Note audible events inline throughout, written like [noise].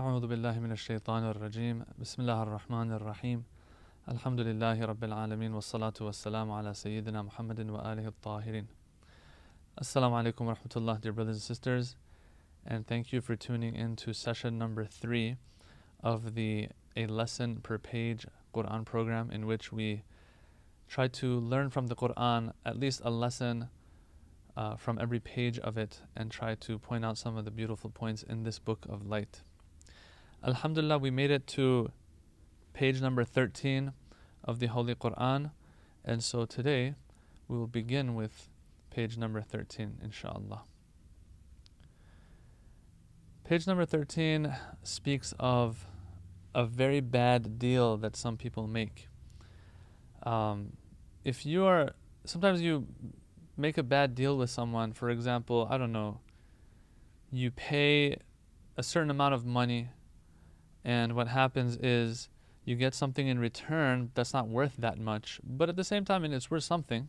أعوذ بالله من الشيطان الرجيم بسم الله الرحمن الرحيم الحمد لله رب العالمين والصلاة والسلام على سيدنا محمد وآله الطاهرين Assalamu alaikum wa rahmatullah, dear brothers and sisters, and thank you for tuning in to session number three of the A Lesson Per Page Quran program, in which we try to learn from the Quran at least a lesson uh, from every page of it and try to point out some of the beautiful points in this book of light. Alhamdulillah, we made it to page number 13 of the Holy Quran, and so today we will begin with page number 13, inshallah. Page number 13 speaks of a very bad deal that some people make. Um, if you are, sometimes you make a bad deal with someone, for example, I don't know, you pay a certain amount of money and what happens is you get something in return that's not worth that much, but at the same time, it's worth something.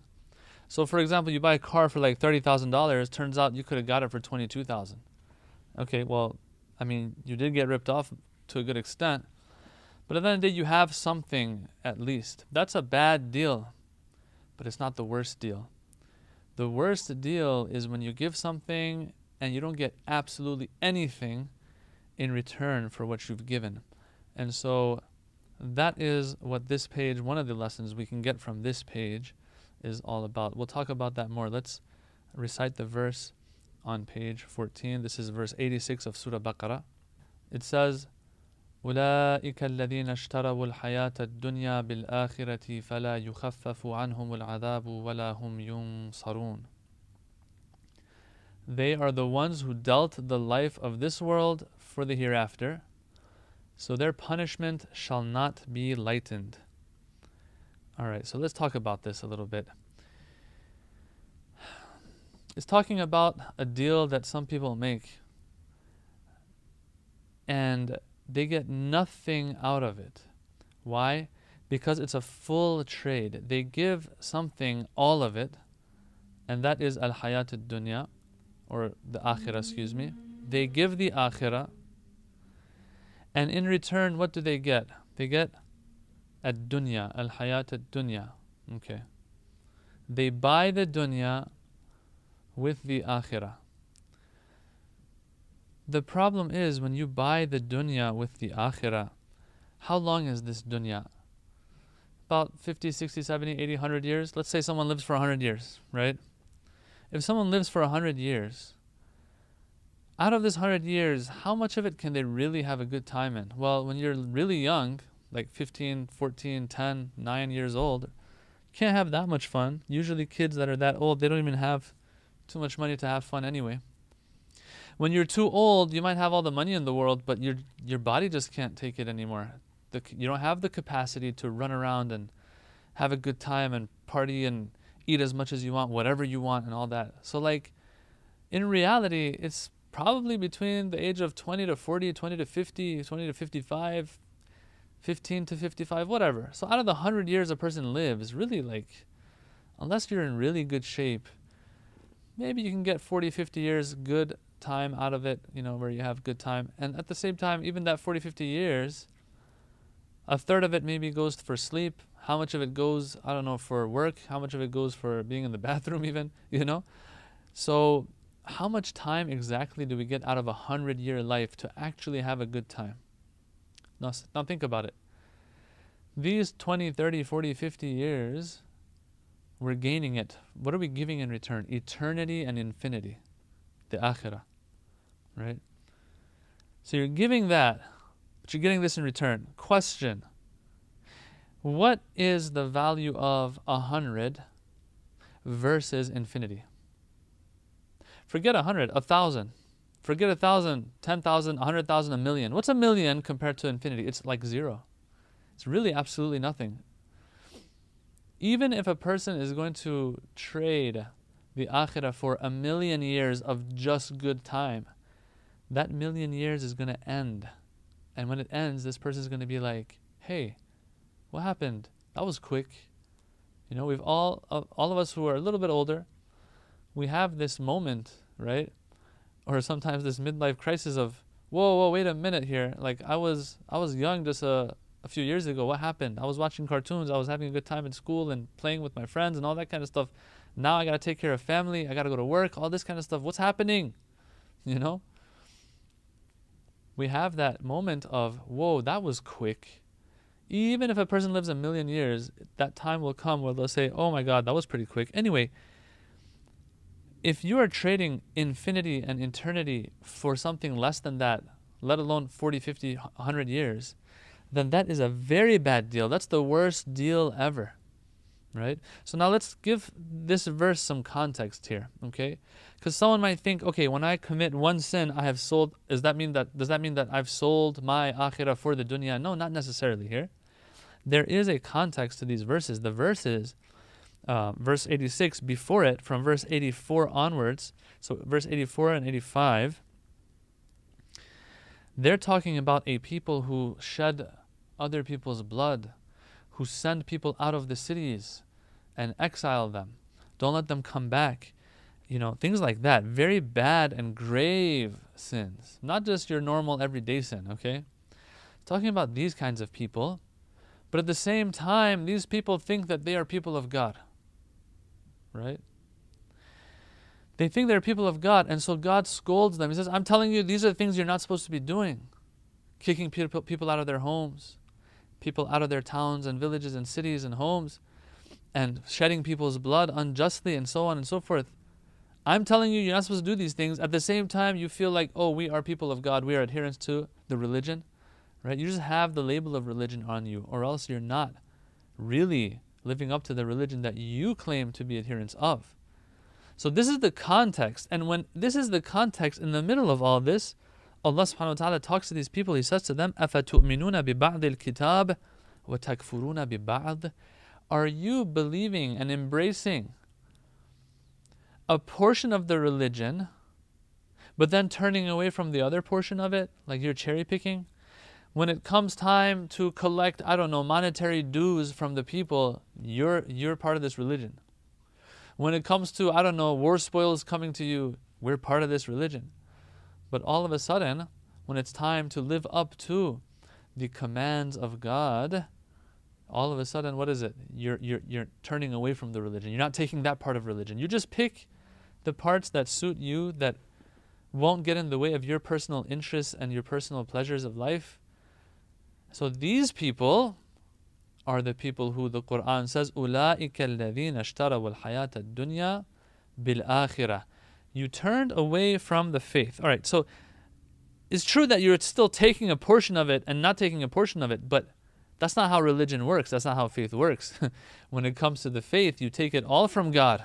So, for example, you buy a car for like thirty thousand dollars. Turns out you could have got it for twenty-two thousand. Okay, well, I mean, you did get ripped off to a good extent, but at the end of the day, you have something at least. That's a bad deal, but it's not the worst deal. The worst deal is when you give something and you don't get absolutely anything in return for what you've given. And so that is what this page, one of the lessons we can get from this page, is all about. We'll talk about that more. Let's recite the verse on page 14. This is verse 86 of Surah Baqarah. It says, أولئك الذين اشتروا الحياة الدنيا بالآخرة فلا يخفف عنهم العذاب ولا هم ينصرون they are the ones who dealt the life of this world for the hereafter, so their punishment shall not be lightened. All right, so let's talk about this a little bit. It's talking about a deal that some people make, and they get nothing out of it. Why? Because it's a full trade. They give something, all of it, and that is al hayat al dunya, or the akhirah, excuse me. They give the akhirah, and in return, what do they get? They get ad dunya, al hayat ad dunya. Okay. They buy the dunya with the akhirah. The problem is when you buy the dunya with the akhirah, how long is this dunya? About 50, 60, 70, 80, 100 years? Let's say someone lives for 100 years, right? If someone lives for 100 years, out of this 100 years, how much of it can they really have a good time in? Well, when you're really young, like 15, 14, 10, 9 years old, can't have that much fun. Usually, kids that are that old, they don't even have too much money to have fun anyway. When you're too old, you might have all the money in the world, but your your body just can't take it anymore. The, you don't have the capacity to run around and have a good time and party and eat as much as you want, whatever you want, and all that. So, like, in reality, it's probably between the age of 20 to 40, 20 to 50, 20 to 55, 15 to 55, whatever. So, out of the 100 years a person lives, really, like, unless you're in really good shape, maybe you can get 40, 50 years good time out of it, you know, where you have good time. And at the same time, even that 40, 50 years, a third of it maybe goes for sleep. How much of it goes, I don't know, for work? How much of it goes for being in the [laughs] bathroom, even, you know? So, how much time exactly do we get out of a hundred year life to actually have a good time? Now, now think about it. These 20, 30, 40, 50 years, we're gaining it. What are we giving in return? Eternity and infinity, the akhirah, right? So you're giving that, you're getting this in return. Question What is the value of a hundred versus infinity? Forget a hundred, a thousand. Forget a thousand, ten thousand, a hundred thousand, a million. What's a million compared to infinity? It's like zero. It's really absolutely nothing even if a person is going to trade the akhirah for a million years of just good time, that million years is going to end. And when it ends, this person is going to be like, hey, what happened? That was quick. You know, we've all, uh, all of us who are a little bit older, we have this moment, right? Or sometimes this midlife crisis of, whoa, whoa, wait a minute here. Like I was, I was young just a, a few years ago. What happened? I was watching cartoons. I was having a good time in school and playing with my friends and all that kind of stuff. Now I gotta take care of family. I gotta go to work. All this kind of stuff. What's happening? You know. We have that moment of, whoa, that was quick. Even if a person lives a million years, that time will come where they'll say, oh my God, that was pretty quick. Anyway, if you are trading infinity and eternity for something less than that, let alone 40, 50, 100 years, then that is a very bad deal. That's the worst deal ever. Right? So now let's give this verse some context here, okay? Because someone might think, okay, when I commit one sin, I have sold. Does that mean that? Does that mean that I've sold my akhirah for the dunya? No, not necessarily. Here, there is a context to these verses. The verses uh, verse 86 before it, from verse 84 onwards, so verse 84 and 85, they're talking about a people who shed other people's blood, who send people out of the cities and exile them. Don't let them come back. You know, things like that. Very bad and grave sins. Not just your normal everyday sin, okay? Talking about these kinds of people. But at the same time, these people think that they are people of God right? They think they're people of God, and so God scolds them. He says, I'm telling you, these are the things you're not supposed to be doing. Kicking people out of their homes, people out of their towns and villages and cities and homes, and shedding people's blood unjustly, and so on and so forth. I'm telling you, you're not supposed to do these things. At the same time, you feel like, oh, we are people of God, we are adherents to the religion, right? You just have the label of religion on you, or else you're not really living up to the religion that you claim to be adherents of. So this is the context. And when this is the context in the middle of all this, Allah subhanahu wa ta'ala talks to these people. He says to them, أَفَتُؤْمِنُونَ بِبَعْضِ الْكِتَابِ وَتَكْفُرُونَ بِبَعْضِ Are you believing and embracing a portion of the religion, but then turning away from the other portion of it, like you're cherry picking? when it comes time to collect, I don't know, monetary dues from the people, you're you're part of this religion. When it comes to, I don't know, war spoils coming to you, we're part of this religion. But all of a sudden, when it's time to live up to the commands of God, all of a sudden, what is it? You're you're you're turning away from the religion. You're not taking that part of religion. You just pick the parts that suit you that won't get in the way of your personal interests and your personal pleasures of life so these people are the people who the Quran says, أُولَٰئِكَ الَّذِينَ اشْتَرَوُا الْحَيَاةَ الدُّنْيَا بِالْآخِرَةِ you turned away from the faith. All right, so it's true that you're still taking a portion of it and not taking a portion of it, but that's not how religion works. That's not how faith works. [laughs] when it comes to the faith, you take it all from God.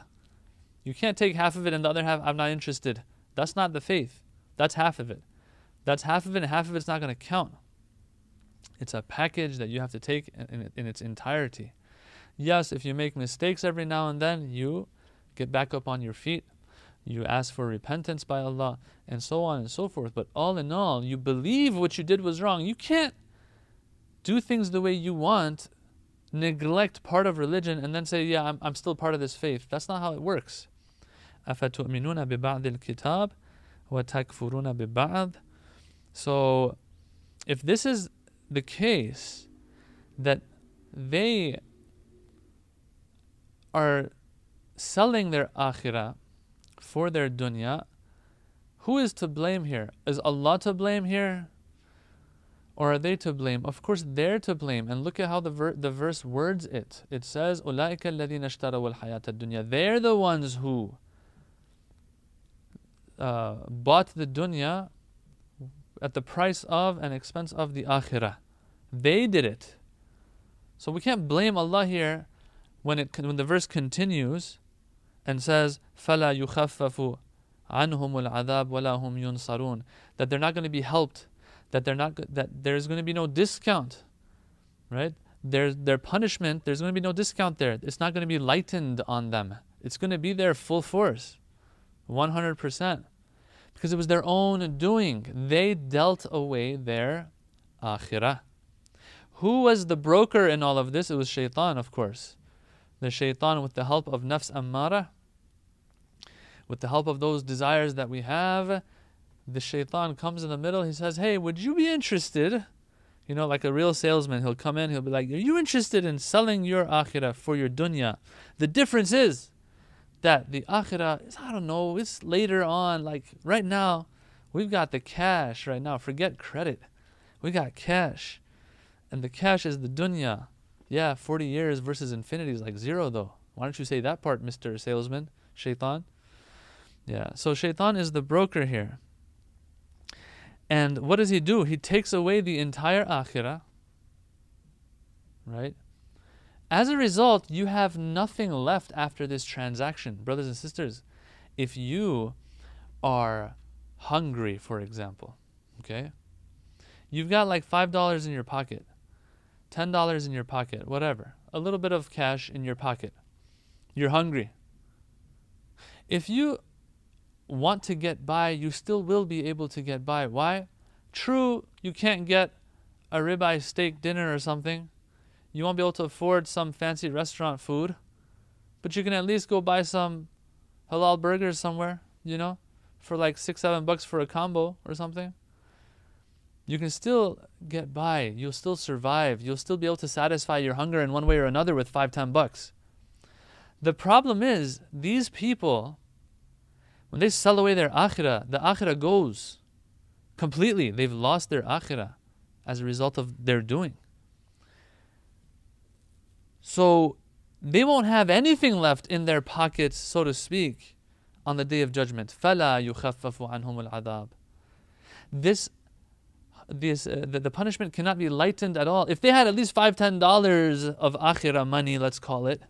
You can't take half of it and the other half, I'm not interested. That's not the faith. That's half of it. That's half of it, and half of it's not going to count. It's a package that you have to take in, in its entirety. Yes, if you make mistakes every now and then, you get back up on your feet, you ask for repentance by Allah, and so on and so forth. But all in all, you believe what you did was wrong. You can't do things the way you want, neglect part of religion, and then say, Yeah, I'm, I'm still part of this faith. That's not how it works. أفتؤمنون ببعض الكتاب وتكفرون ببعض So if this is the case that they are selling their akhirah for their dunya, who is to blame here? Is Allah to blame here? Or are they to blame? Of course, they're to blame. And look at how the, ver- the verse words it. It says, أُولَٰئِكَ الَّذِينَ اشْتَرَوُا الْحَيَاةَ الدُّنْيَا They're the ones who uh, bought the dunya at the price of and expense of the akhirah. They did it. So we can't blame Allah here when it when the verse continues and says فَلَا يُخَفَّفُ عَنْهُمُ الْعَذَابُ وَلَا هُمْ يُنصَرُونَ that they're not going to be helped that they're not that there's going to be no discount right there's their punishment there's going to be no discount there it's not going to be lightened on them it's going to be there full force 100% because it was their own doing. They dealt away their akhirah. Who was the broker in all of this? It was shaitan, of course. The shaitan, with the help of nafs ammara, with the help of those desires that we have, the shaitan comes in the middle. He says, Hey, would you be interested? You know, like a real salesman, he'll come in, he'll be like, Are you interested in selling your akhirah for your dunya? The difference is that the akhirah is, I don't know, it's later on. Like right now, we've got the cash right now. Forget credit. We got cash. And the cash is the dunya. Yeah, 40 years versus infinity is like zero, though. Why don't you say that part, Mr. Salesman? Shaitan? Yeah, so Shaitan is the broker here. And what does he do? He takes away the entire akhirah, right? As a result, you have nothing left after this transaction. Brothers and sisters, if you are hungry, for example, okay, you've got like $5 in your pocket, $10 in your pocket, whatever, a little bit of cash in your pocket. You're hungry. If you want to get by, you still will be able to get by. Why? True, you can't get a ribeye steak dinner or something. You won't be able to afford some fancy restaurant food, but you can at least go buy some halal burgers somewhere, you know, for like six, seven bucks for a combo or something. You can still get by. You'll still survive. You'll still be able to satisfy your hunger in one way or another with five, ten bucks. The problem is, these people when they sell away their akhirah, the akhirah goes completely. They've lost their akhirah as a result of their doing. So they won't have anything left in their pockets, so to speak, on the day of judgment. فَلَا يُخَفَّفُ عَنْهُمُ الْعَذَابِ This this, uh, the, the punishment cannot be lightened at all. If they had at least five, ten dollars of akhirah money, let's call it,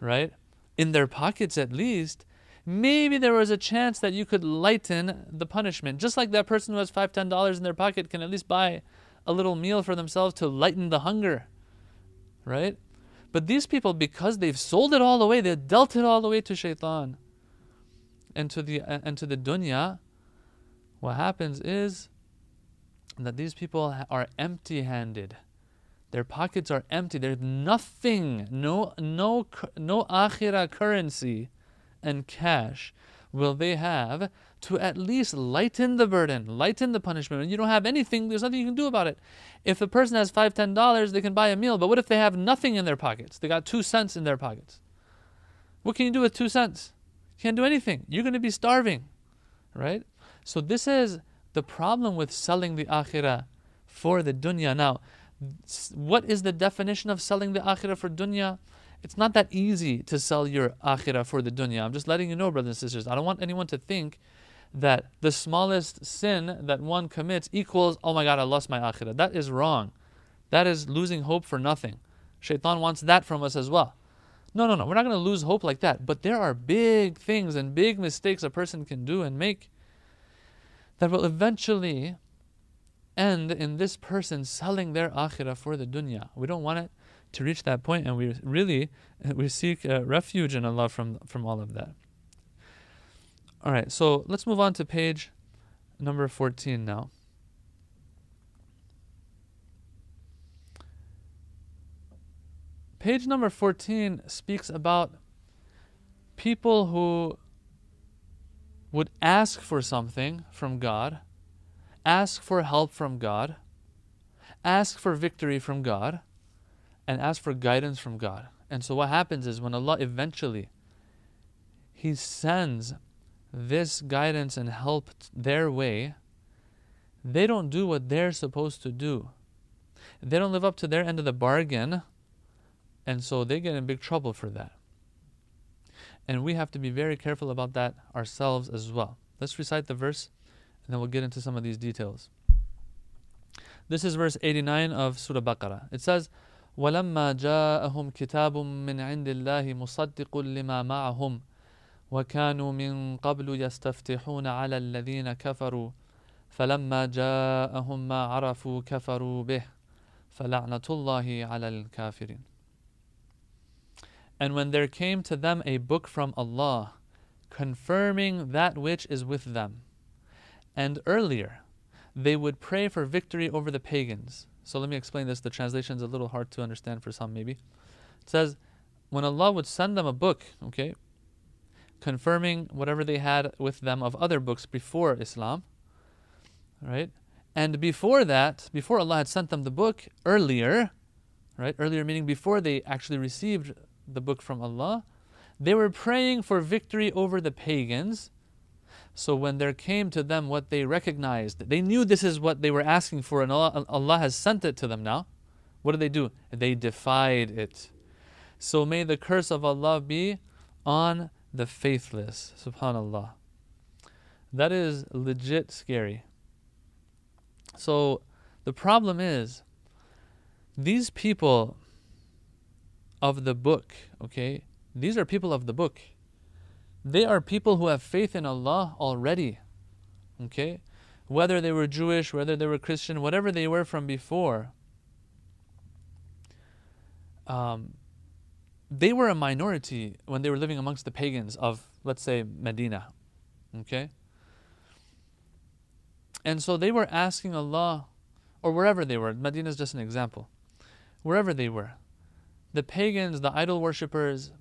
right, in their pockets at least, maybe there was a chance that you could lighten the punishment. Just like that person who has five, ten dollars in their pocket can at least buy a little meal for themselves to lighten the hunger. Right? But these people, because they've sold it all away, they've dealt it all away to shaitan and to the and to the dunya, what happens is that these people are empty-handed. Their pockets are empty. There's nothing, no no no akhirah currency and cash will they have to at least lighten the burden, lighten the punishment? And you don't have anything, there's nothing you can do about it. If a person has five, ten dollars, they can buy a meal. But what if they have nothing in their pockets? They got two cents in their pockets. What can you do with two cents? You can't do anything. You're going to be starving, right? So this is the problem with selling the akhirah for the dunya. Now, what is the definition of selling the akhirah for dunya? It's not that easy to sell your akhirah for the dunya. I'm just letting you know, brothers and sisters. I don't want anyone to think that the smallest sin that one commits equals, oh my God, I lost my akhirah. That is wrong. That is losing hope for nothing. Shaitan wants that from us as well. No, no, no. We're not going to lose hope like that. But there are big things and big mistakes a person can do and make that will eventually end in this person selling their akhirah for the dunya. We don't want it to reach that point, and we really [laughs] we seek uh, refuge in Allah from from all of that. All right, so let's move on to page number fourteen now. Page number 14 speaks about people who would ask for something from God, ask for help from God, ask for victory from God, and ask for guidance from God. And so what happens is when Allah eventually He sends this guidance and help their way, they don't do what they're supposed to do. They don't live up to their end of the bargain, and so they get in big trouble for that. And we have to be very careful about that ourselves as well. Let's recite the verse and then we'll get into some of these details. This is verse 89 of Surah Baqarah. It says, ولما جاءهم كتاب من عند الله مصدق لما معهم وكانوا من قبل يستفتحون على الذين كفروا فلما جاءهم ما عرفوا كفروا به فلعنة الله على الكافرين And when there came to them a book from Allah, confirming that which is with them, and earlier they would pray for victory over the pagans, so let me explain this. The translation is a little hard to understand for some, maybe. It says, when Allah would send them a book, okay, confirming whatever they had with them of other books before Islam, right? And before that, before Allah had sent them the book earlier, right? Earlier meaning before they actually received the book from Allah, they were praying for victory over the pagans. So when there came to them what they recognized, they knew this is what they were asking for, and Allah, Allah has sent it to them now. What did they do? They defied it. So may the curse of Allah be on the faithless. Subhanallah. That is legit scary. So the problem is, these people of the book, okay, these are people of the book. They are people who have faith in Allah already, okay, whether they were Jewish, whether they were Christian, whatever they were from before. Um, they were a minority when they were living amongst the pagans of, let's say, Medina. Okay? And so they were asking Allah, or wherever they were, Medina is just an example, wherever they were, the pagans, the idol worshippers,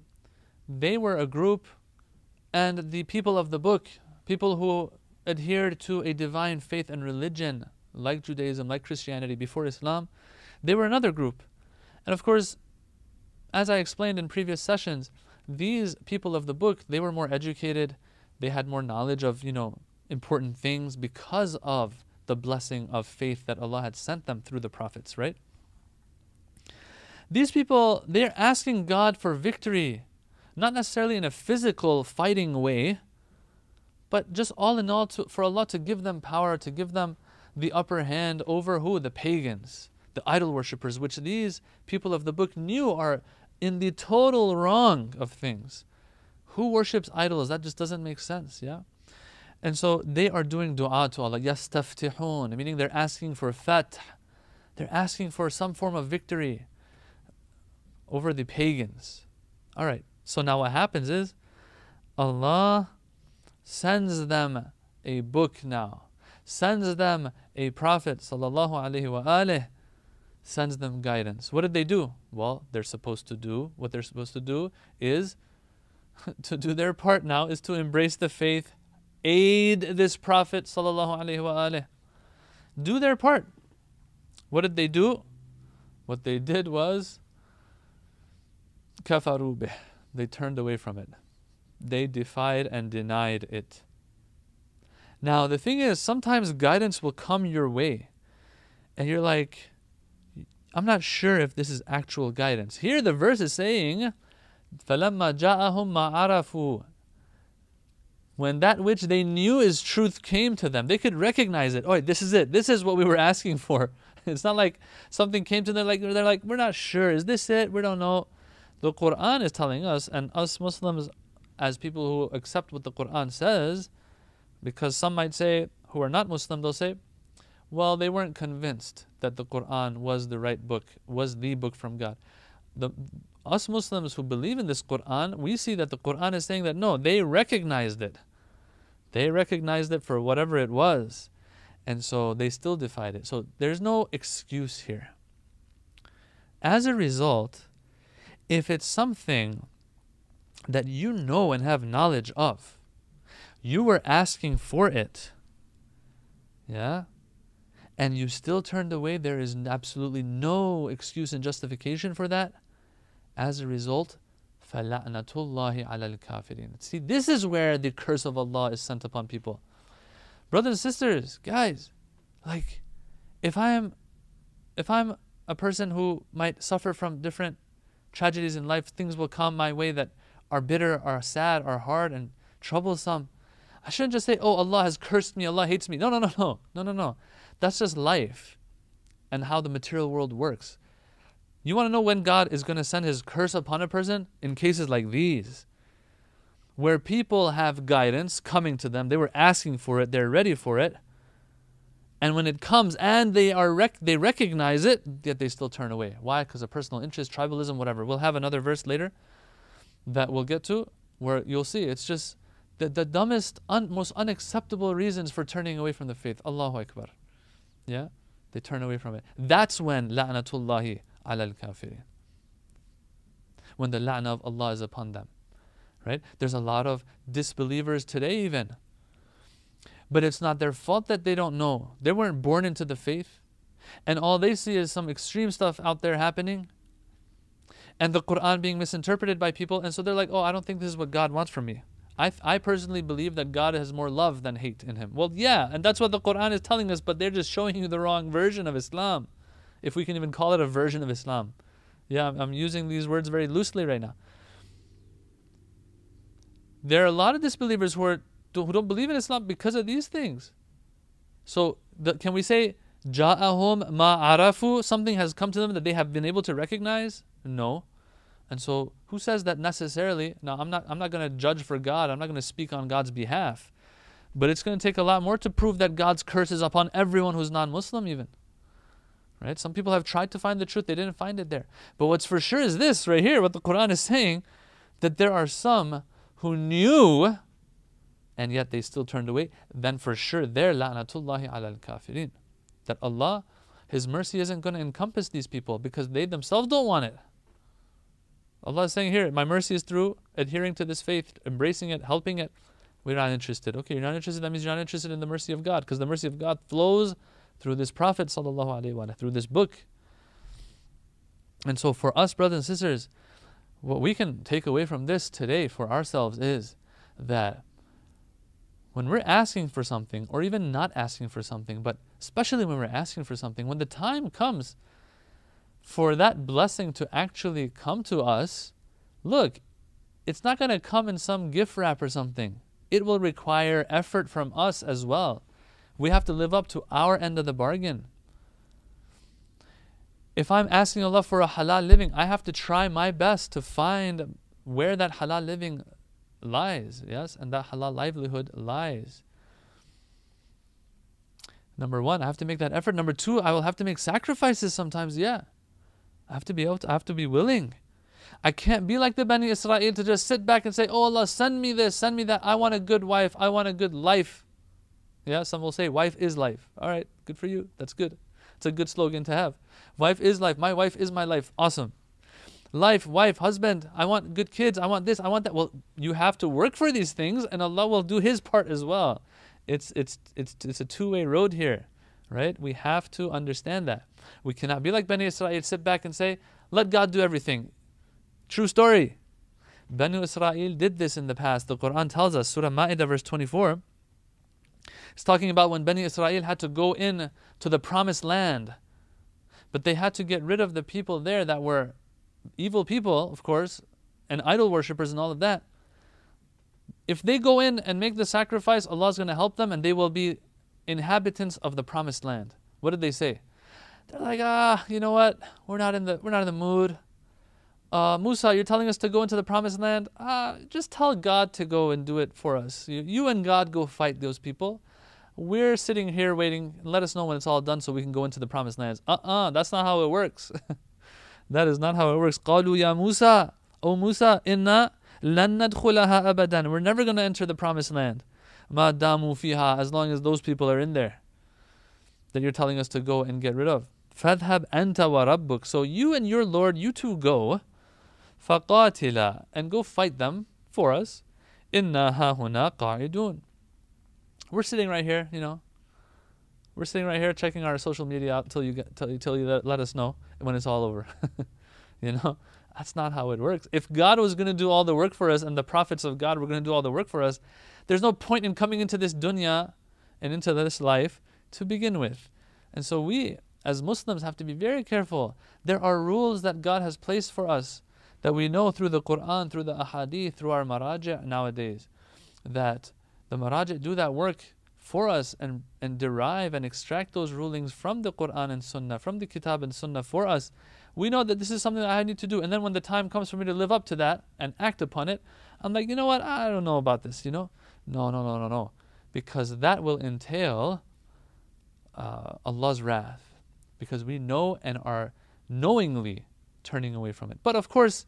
they were a group, and the people of the book, people who adhered to a divine faith and religion, like Judaism, like Christianity before Islam, they were another group. And of course, as I explained in previous sessions, these people of the book, they were more educated, they had more knowledge of, you know, important things because of the blessing of faith that Allah had sent them through the prophets, right? These people, they're asking God for victory, not necessarily in a physical fighting way, but just all in all to, for Allah to give them power, to give them the upper hand over who? The pagans, the idol worshippers, which these people of the book knew are in the total wrong of things. Who worships idols? That just doesn't make sense, yeah? And so they are doing dua to Allah, yastaftihun, meaning they're asking for fath. They're asking for some form of victory over the pagans. All right, so now what happens is Allah sends them a book now, sends them a prophet, sallallahu alaihi wa sends them guidance. What did they do? Well, they're supposed to do what they're supposed to do is [laughs] to do their part now is to embrace the faith, aid this prophet sallallahu alaihi wa Do their part. What did they do? What they did was kafaru They turned away from it. They defied and denied it. Now the thing is sometimes guidance will come your way and you're like I'm not sure if this is actual guidance. Here the verse is saying, فَلَمَّا جَاءَهُمْ مَا عَرَفُوا When that which they knew is truth came to them, they could recognize it. Oh, this is it. This is what we were asking for. [laughs] It's not like something came to them like they're like, we're not sure. Is this it? We don't know. The Quran is telling us, and us Muslims, as people who accept what the Quran says, because some might say who are not Muslim, they'll say, well, they weren't convinced that the Quran was the right book, was the book from God. The, us Muslims who believe in this Quran, we see that the Quran is saying that no, they recognized it. They recognized it for whatever it was. And so they still defied it. So there's no excuse here. As a result, if it's something that you know and have knowledge of, you were asking for it. Yeah? and you still turned away, there is absolutely no excuse and justification for that. As a result, فَلَعْنَةُ اللَّهِ عَلَى الْكَافِرِينَ See, this is where the curse of Allah is sent upon people. Brothers and sisters, guys, like, if I am, if I'm a person who might suffer from different tragedies in life, things will come my way that are bitter, are sad, are hard, and troublesome. I shouldn't just say, oh, Allah has cursed me, Allah hates me. No, no, no, no, no, no, no. That's just life and how the material world works. You want to know when God is going to send his curse upon a person? In cases like these, where people have guidance coming to them, they were asking for it, they're ready for it. And when it comes and they are rec- they recognize it, yet they still turn away. Why? Because of personal interest, tribalism, whatever. We'll have another verse later that we'll get to where you'll see it's just the, the dumbest, un- most unacceptable reasons for turning away from the faith. Allahu Akbar. Yeah? They turn away from it. That's when la'natullahi ala al-kafirin. When the la'na of Allah is upon them. Right? There's a lot of disbelievers today even. But it's not their fault that they don't know. They weren't born into the faith. And all they see is some extreme stuff out there happening and the Quran being misinterpreted by people. And so they're like, oh, I don't think this is what God wants from me. I, I personally believe that God has more love than hate in him. Well, yeah, and that's what the Quran is telling us, but they're just showing you the wrong version of Islam, if we can even call it a version of Islam. Yeah, I'm using these words very loosely right now. There are a lot of disbelievers who, are, who don't believe in Islam because of these things. So, the, can we say, Ja'ahum ma'arafu, something has come to them that they have been able to recognize? No. And so who says that necessarily? Now I'm not I'm not going to judge for God. I'm not going to speak on God's behalf. But it's going to take a lot more to prove that God's curse is upon everyone who's non-Muslim even. Right? Some people have tried to find the truth, they didn't find it there. But what's for sure is this right here what the Quran is saying that there are some who knew and yet they still turned away, then for sure they're la'natullahi ala al-kafirin. That Allah his mercy isn't going to encompass these people because they themselves don't want it. Allah is saying here, my mercy is through adhering to this faith, embracing it, helping it. We're not interested. Okay, you're not interested. That means you're not interested in the mercy of God, because the mercy of God flows through this Prophet sallallahu alaihi wasallam, through this book. And so, for us, brothers and sisters, what we can take away from this today for ourselves is that when we're asking for something, or even not asking for something, but especially when we're asking for something, when the time comes for that blessing to actually come to us, look, it's not going to come in some gift wrap or something. It will require effort from us as well. We have to live up to our end of the bargain. If I'm asking Allah for a halal living, I have to try my best to find where that halal living lies, yes, and that halal livelihood lies. Number one, I have to make that effort. Number two, I will have to make sacrifices sometimes, yeah. I have to be able to, I have to be willing. I can't be like the Bani Israel to just sit back and say, Oh Allah, send me this, send me that. I want a good wife. I want a good life. Yeah, some will say, Wife is life. All right, good for you. That's good. It's a good slogan to have. Wife is life. My wife is my life. Awesome. Life, wife, husband. I want good kids. I want this. I want that. Well, you have to work for these things, and Allah will do His part as well. It's it's it's it's a two-way road here, right? We have to understand that. We cannot be like Bani Israel, sit back and say, let God do everything. True story. Bani Israel did this in the past. The Quran tells us, Surah Ma'idah, verse 24. It's talking about when Bani Israel had to go in to the promised land. But they had to get rid of the people there that were evil people, of course, and idol worshippers and all of that. If they go in and make the sacrifice, Allah is going to help them and they will be inhabitants of the promised land. What did they say? They're like, ah, you know what? We're not in the we're not in the mood. Uh, Musa, you're telling us to go into the promised land. Ah, just tell God to go and do it for us. You, you and God go fight those people. We're sitting here waiting. Let us know when it's all done so we can go into the promised lands. Uh-uh, that's not how it works. [laughs] that is not how it works. قالوا يا Musa, O Musa, inna lan nadkhulaha abadan. We're never going to enter the promised land. Ma damu fiha, as long as those people are in there that you're telling us to go and get rid of. فَذْهَبْ أَنْتَ وَرَبُّكَ So you and your Lord, you two go. فَقَاتِلَا And go fight them for us. إِنَّا هَاهُنَا قَاعِدُونَ We're sitting right here, you know. we're sitting right here checking our social media out until you get till, till you let, us know when it's all over. [laughs] you know, that's not how it works. If God was going to do all the work for us and the prophets of God were going to do all the work for us, there's no point in coming into this dunya and into this life to begin with. And so we, as Muslims, have to be very careful. There are rules that God has placed for us that we know through the Quran, through the ahadith, through our maraja nowadays, that the maraja do that work for us and, and derive and extract those rulings from the Quran and Sunnah, from the Kitab and Sunnah for us. We know that this is something that I need to do. And then when the time comes for me to live up to that and act upon it, I'm like, you know what? I don't know about this, you know? No, no, no, no, no. Because that will entail uh, Allah's wrath because we know and are knowingly turning away from it. But of course,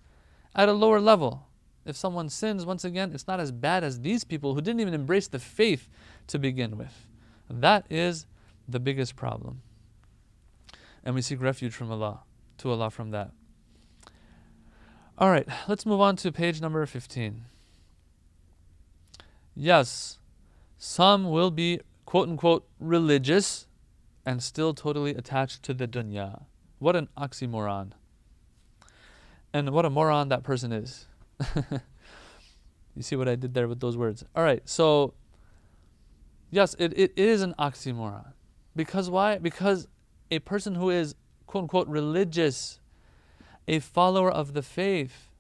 at a lower level, if someone sins, once again, it's not as bad as these people who didn't even embrace the faith to begin with. That is the biggest problem. And we seek refuge from Allah, to Allah from that. All right, let's move on to page number 15. Yes, some will be quote unquote religious and still totally attached to the dunya. What an oxymoron. And what a moron that person is. [laughs] you see what I did there with those words? All right, so yes, it, it is an oxymoron. Because why? Because a person who is quote unquote religious, a follower of the faith,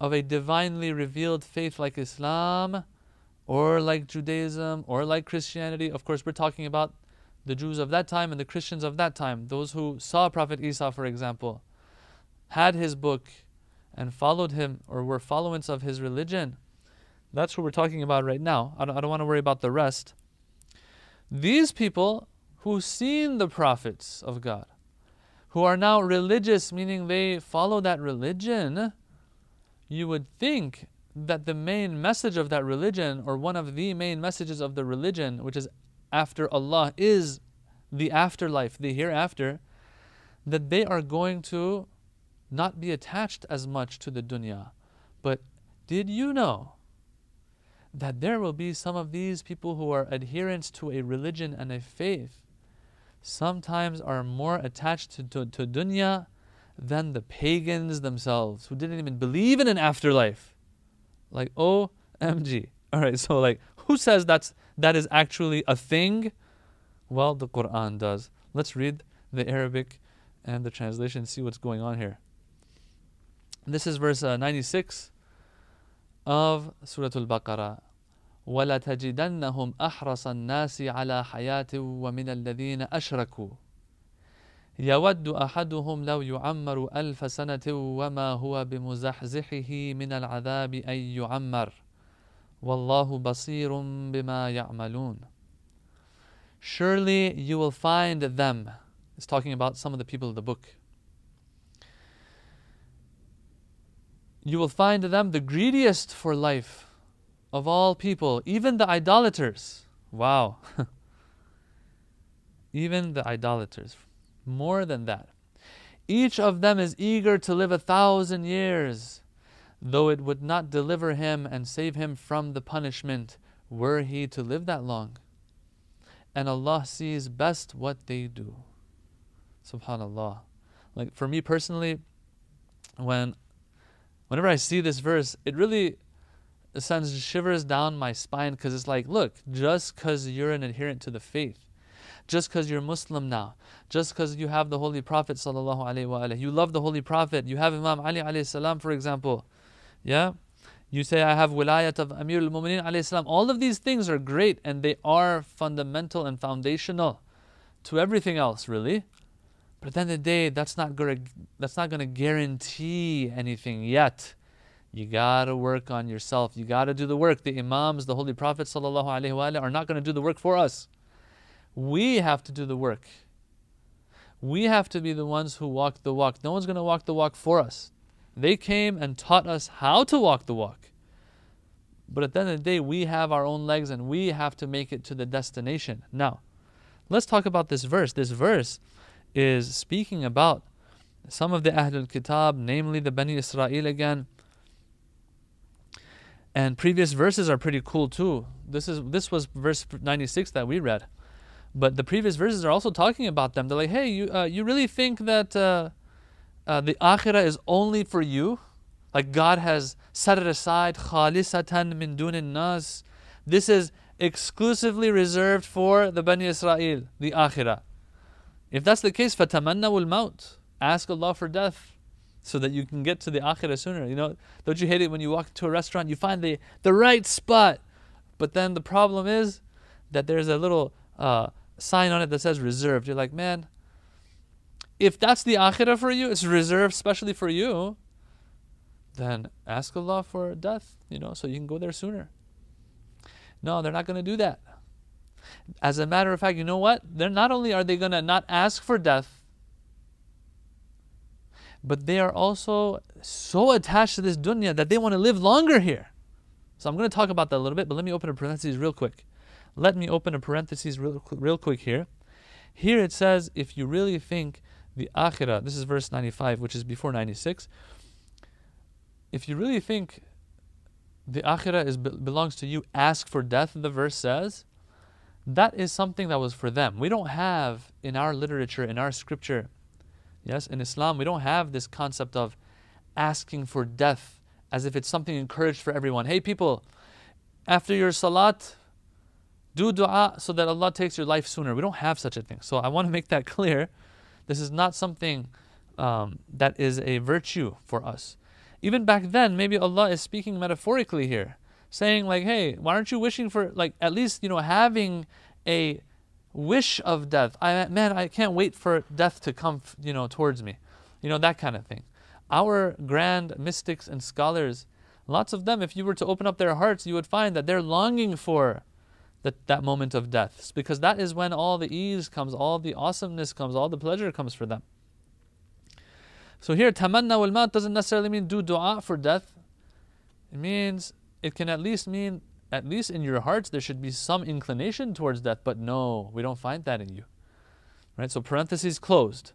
of a divinely revealed faith like Islam, or like Judaism, or like Christianity. Of course, we're talking about the Jews of that time and the Christians of that time, those who saw Prophet Isa, for example, had his book and followed him or were followers of his religion. That's what we're talking about right now. I don't, I don't want to worry about the rest. These people who seen the prophets of God, who are now religious, meaning they follow that religion, you would think that the main message of that religion, or one of the main messages of the religion, which is after Allah, is the afterlife, the hereafter, that they are going to not be attached as much to the dunya. But did you know that there will be some of these people who are adherents to a religion and a faith sometimes are more attached to, to, to dunya than the pagans themselves who didn't even believe in an afterlife. Like, OMG. All right, so like, who says that's that is actually a thing? Well, the Quran does. Let's read the Arabic and the translation, see what's going on here. This is verse uh, 96 of Surah Al-Baqarah. ولتجدنهم أحرص الناس على حياة ومن الذين أشركوا يود أحدهم لو يعمر ألف سنة وما هو بمزحزحه من العذاب أن يعمر والله بصير بما يعملون Surely you will find them. It's talking about some of the people of the book. You will find them the greediest for life of all people, even the idolaters. Wow. [laughs] even the idolaters. More than that. Each of them is eager to live a thousand years, though it would not deliver him and save him from the punishment were he to live that long. And Allah sees best what they do. Subhanallah. Like for me personally, when whenever I see this verse, it really sends shivers down my spine because it's like, look, just because you're an adherent to the faith, just because you're Muslim now, just because you have the Holy Prophet sallallahu alaihi wasallam, you love the Holy Prophet, you have Imam Ali alayhi salam, for example, yeah. You say I have wilayat of Amir al-Mu'mineen alayhi salam. All of these things are great and they are fundamental and foundational to everything else, really. But at the end of the day, that's not gonna that's not gonna guarantee anything yet. You gotta work on yourself. You gotta do the work. The Imams, the Holy Prophet are not gonna do the work for us. We have to do the work. We have to be the ones who walk the walk. No one's gonna walk the walk for us. They came and taught us how to walk the walk. But at the end of the day, we have our own legs and we have to make it to the destination. Now, let's talk about this verse. This verse is speaking about some of the Ahlul Kitab, namely the Bani Israel again. And previous verses are pretty cool too. This is this was verse 96 that we read. But the previous verses are also talking about them. They're like, hey, you, uh, you really think that uh, uh, the akhirah is only for you? Like God has set it aside, khalisatan min dunin nas. This is exclusively reserved for the Bani Israel, the akhirah. If that's the case, fatamannawul maut. Ask Allah for death so that you can get to the akhirah sooner. You know, don't you hate it when you walk to a restaurant, you find the, the right spot, but then the problem is that there's a little uh, sign on it that says reserved. You're like, man, if that's the akhirah for you, it's reserved specially for you, then ask Allah for death, you know, so you can go there sooner. No, they're not going to do that. As a matter of fact, you know what? They're not only are they going to not ask for death, but they are also so attached to this dunya that they want to live longer here. So I'm going to talk about that a little bit, but let me open a parenthesis real quick. Let me open a parenthesis real, real quick here. Here it says, if you really think the akhirah, this is verse 95, which is before 96. If you really think the akhirah is belongs to you, ask for death, the verse says that is something that was for them. We don't have in our literature, in our scripture, yes, in Islam, we don't have this concept of asking for death as if it's something encouraged for everyone. Hey, people, after your salat, do dua so that Allah takes your life sooner. We don't have such a thing. So I want to make that [laughs] clear. This is not something um, that is a virtue for us. Even back then, maybe Allah is speaking metaphorically here, saying like, "Hey, why aren't you wishing for like at least you know having a wish of death? I man, I can't wait for death to come you know towards me, you know that kind of thing." Our grand mystics and scholars, lots of them, if you were to open up their hearts, you would find that they're longing for that, that moment of death because that is when all the ease comes, all the awesomeness comes, all the pleasure comes for them. So here, tamanna wal doesn't necessarily mean do dua for death. It means, it can at least mean, at least in your hearts, there should be some inclination towards death, but no, we don't find that in you. Right? So parentheses closed.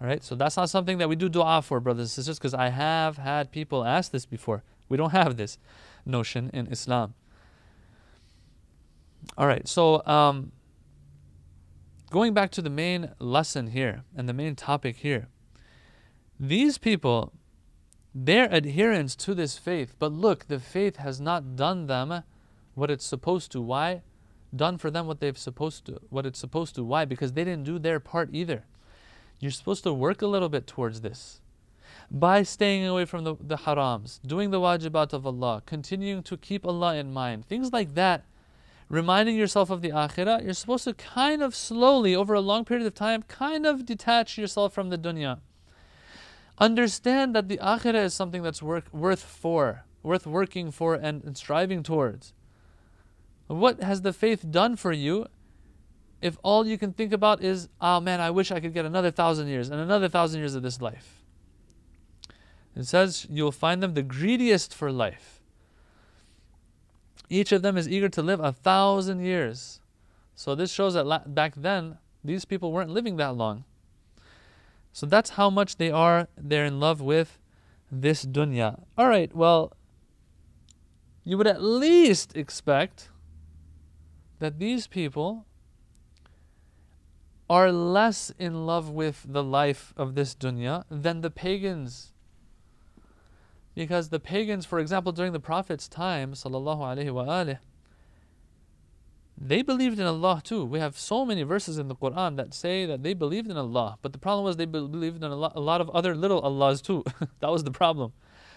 All right? So that's not something that we do dua for, brothers and sisters, because I have had people ask this before. We don't have this notion in Islam. All right, so um, going back to the main lesson here and the main topic here, these people, their adherence to this faith, but look, the faith has not done them what it's supposed to. Why? Done for them what they've supposed to, what it's supposed to. Why? Because they didn't do their part either. You're supposed to work a little bit towards this by staying away from the, the harams, doing the wajibat of Allah, continuing to keep Allah in mind, things like that reminding yourself of the akhirah, you're supposed to kind of slowly, over a long period of time, kind of detach yourself from the dunya. Understand that the akhirah is something that's work, worth for, worth working for and, and striving towards. What has the faith done for you if all you can think about is, oh man, I wish I could get another thousand years and another thousand years of this life? It says you'll find them the greediest for life. Each of them is eager to live a thousand years. So this shows that la- back then, these people weren't living that long. So that's how much they are, they're in love with this dunya. All right, well, you would at least expect that these people are less in love with the life of this dunya than the pagans because the pagans, for example, during the Prophet's time, sallallahu alaihi wasallam, they believed in Allah too. We have so many verses in the Quran that say that they believed in Allah, but the problem was they believed in a lot, a lot of other little Allahs too. [laughs] that was the problem.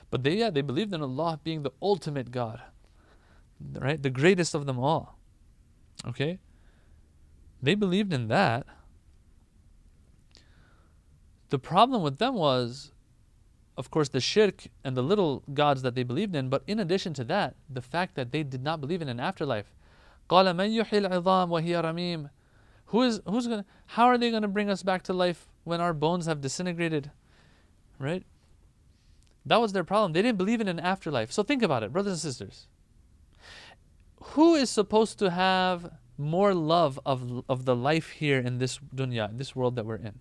But they, yeah, they believed in Allah being the ultimate God, right? The greatest of them all. Okay? They believed in that. The problem with them was of course, the shirk and the little gods that they believed in, but in addition to that, the fact that they did not believe in an afterlife. قال من يحيي العظام وهي رميم Who is who's gonna how are they gonna bring us back to life when our bones have disintegrated? Right? That was their problem. They didn't believe in an afterlife. So think about it, brothers and sisters. Who is supposed to have more love of, of the life here in this dunya, in this world that we're in?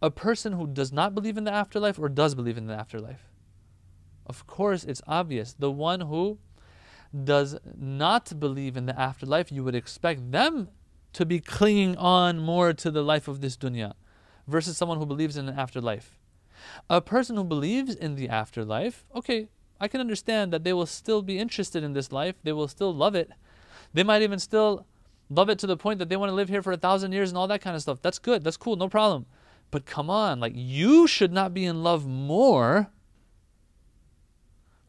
a person who does not believe in the afterlife or does believe in the afterlife? Of course, it's obvious. The one who does not believe in the afterlife, you would expect them to be clinging on more to the life of this dunya versus someone who believes in an afterlife. A person who believes in the afterlife, okay, I can understand that they will still be interested in this life, they will still love it. They might even still love it to the point that they want to live here for a thousand years and all that kind of stuff. That's good, that's cool, no problem. But come on, like you should not be in love more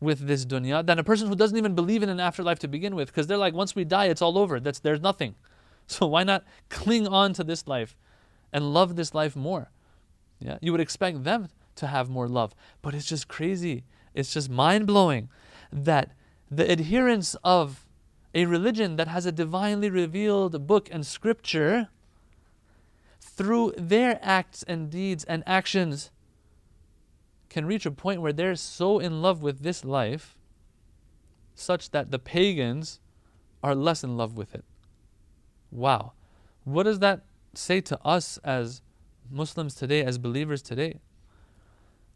with this dunya than a person who doesn't even believe in an afterlife to begin with because they're like once we die it's all over. That's there's nothing. [laughs] So why not cling on to this life and love this life more? Yeah you would expect them to have more love. But it's just crazy. It's just mind-blowing that the adherence of a religion that has a divinely revealed book and scripture through their acts and deeds and actions can reach a point where they're so in love with this life such that the pagans are less in love with it. Wow. What does that say to us as Muslims today, as believers today?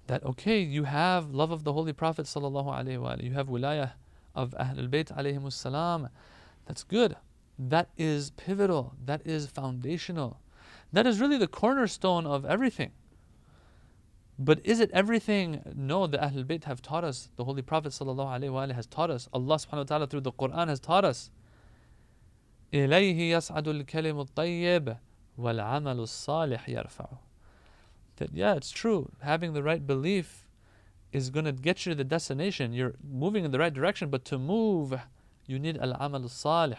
That okay, you have love of the Holy Prophet sallallahu you have wilayah of Ahlul Bayt salam. That's good. that is pivotal, that is foundational. That is really the cornerstone of everything. But is it everything? No, the Ahlul Bayt have taught us, the Holy Prophet ﷺ has taught us, Allah subhanahu wa ta'ala through the Quran has taught us. إليه يصعد الكلم الطيب والعمل الصالح يرفعه. That yeah, it's true. Having the right belief is going to get you to the destination. You're moving in the right direction, but to move, you need al amal salih.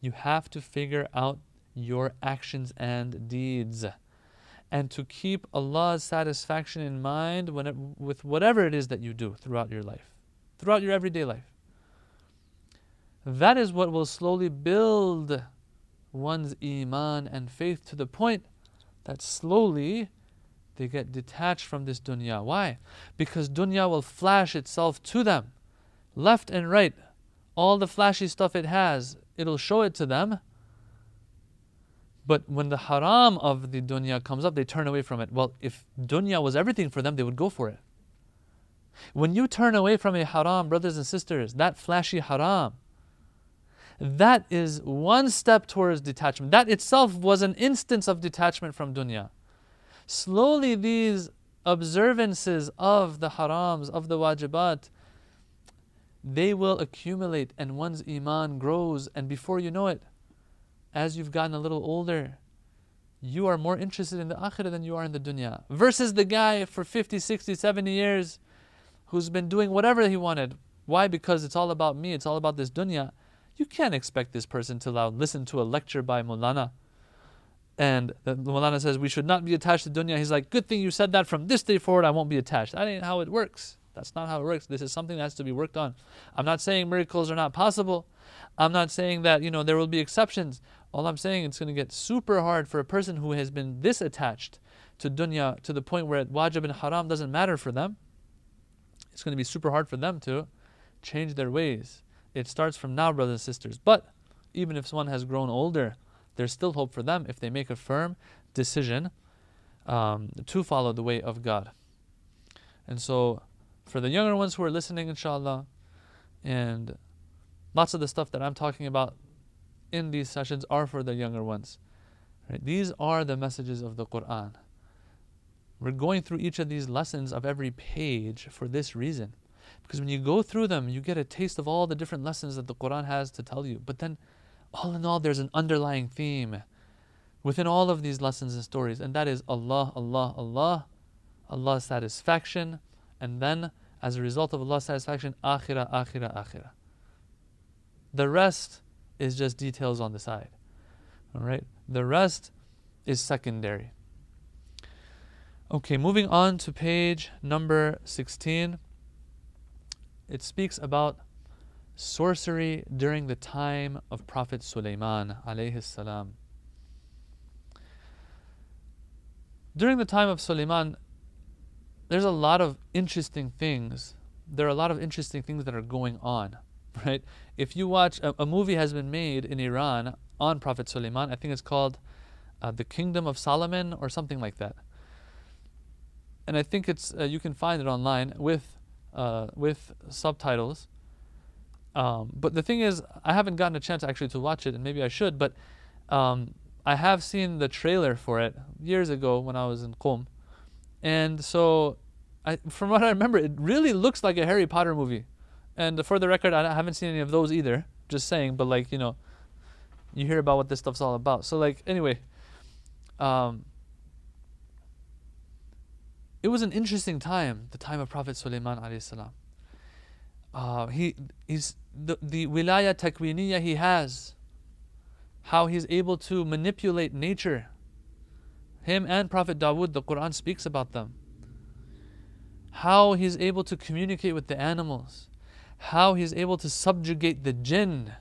You have to figure out your actions and deeds. And to keep Allah's satisfaction in mind when it, with whatever it is that you do throughout your life, throughout your everyday life. That is what will slowly build one's iman and faith to the point that slowly they get detached from this dunya. Why? Because dunya will flash itself to them, left and right. All the flashy stuff it has, it'll show it to them. But when the haram of the dunya comes up, they turn away from it. Well, if dunya was everything for them, they would go for it. When you turn away from a haram, brothers and sisters, that flashy haram, that is one step towards detachment. That itself was an instance of detachment from dunya. Slowly, these observances of the harams, of the wajibat, they will accumulate and one's iman grows. And before you know it, as you've gotten a little older, you are more interested in the akhirah than you are in the dunya. Versus the guy for 50, 60, 70 years who's been doing whatever he wanted. Why? Because it's all about me, it's all about this dunya. You can't expect this person to listen to a lecture by Mulana and the Mulana says we should not be attached to dunya. He's like, good thing you said that. From this day forward, I won't be attached. That ain't how it works. That's not how it works. This is something that has to be worked on. I'm not saying miracles are not possible. I'm not saying that you know there will be exceptions. All I'm saying it's going to get super hard for a person who has been this attached to dunya to the point where wajib and haram doesn't matter for them. It's going to be super hard for them to change their ways. It starts from now, brothers and sisters. But even if someone has grown older there's still hope for them if they make a firm decision um, to follow the way of God. And so, for the younger ones who are listening, inshallah, and lots of the stuff that I'm talking about in these sessions are for the younger ones. Right? These are the messages of the Quran. We're going through each of these lessons of every page for this reason. Because when you go through them, you get a taste of all the different lessons that the Quran has to tell you. But then all in all, there's an underlying theme within all of these lessons and stories, and that is Allah, Allah, Allah, Allah's satisfaction, and then as a result of Allah's satisfaction, akhirah, akhirah, akhirah. The rest is just details on the side. All right? The rest is secondary. Okay, moving on to page number 16. It speaks about sorcery during the time of Prophet Sulaiman alayhi salam. During the time of Sulaiman, there's a lot of interesting things. There are a lot of interesting things that are going on, [laughs] right? If you watch, a, a movie has been made in Iran on Prophet Sulaiman. I think it's called uh, The Kingdom of Solomon or something like that. And I think it's uh, you can find it online with uh, with subtitles. Um, but the thing is, I haven't gotten a chance actually to watch it, and maybe I should. But um, I have seen the trailer for it years ago when I was in Qom, and so I, from what I remember, it really looks like a Harry Potter movie. And for the record, I haven't seen any of those either. Just saying, but like you know, you hear about what this stuff's all about. So like anyway, um, it was an interesting time, the time of Prophet Sulaiman alayhi salam. Uh, he he's the, the wilaya takwiniya he has, how he's able to manipulate nature. Him and Prophet Dawood, the Quran speaks about them. How he's able to communicate with the animals, how he's able to subjugate the jinn,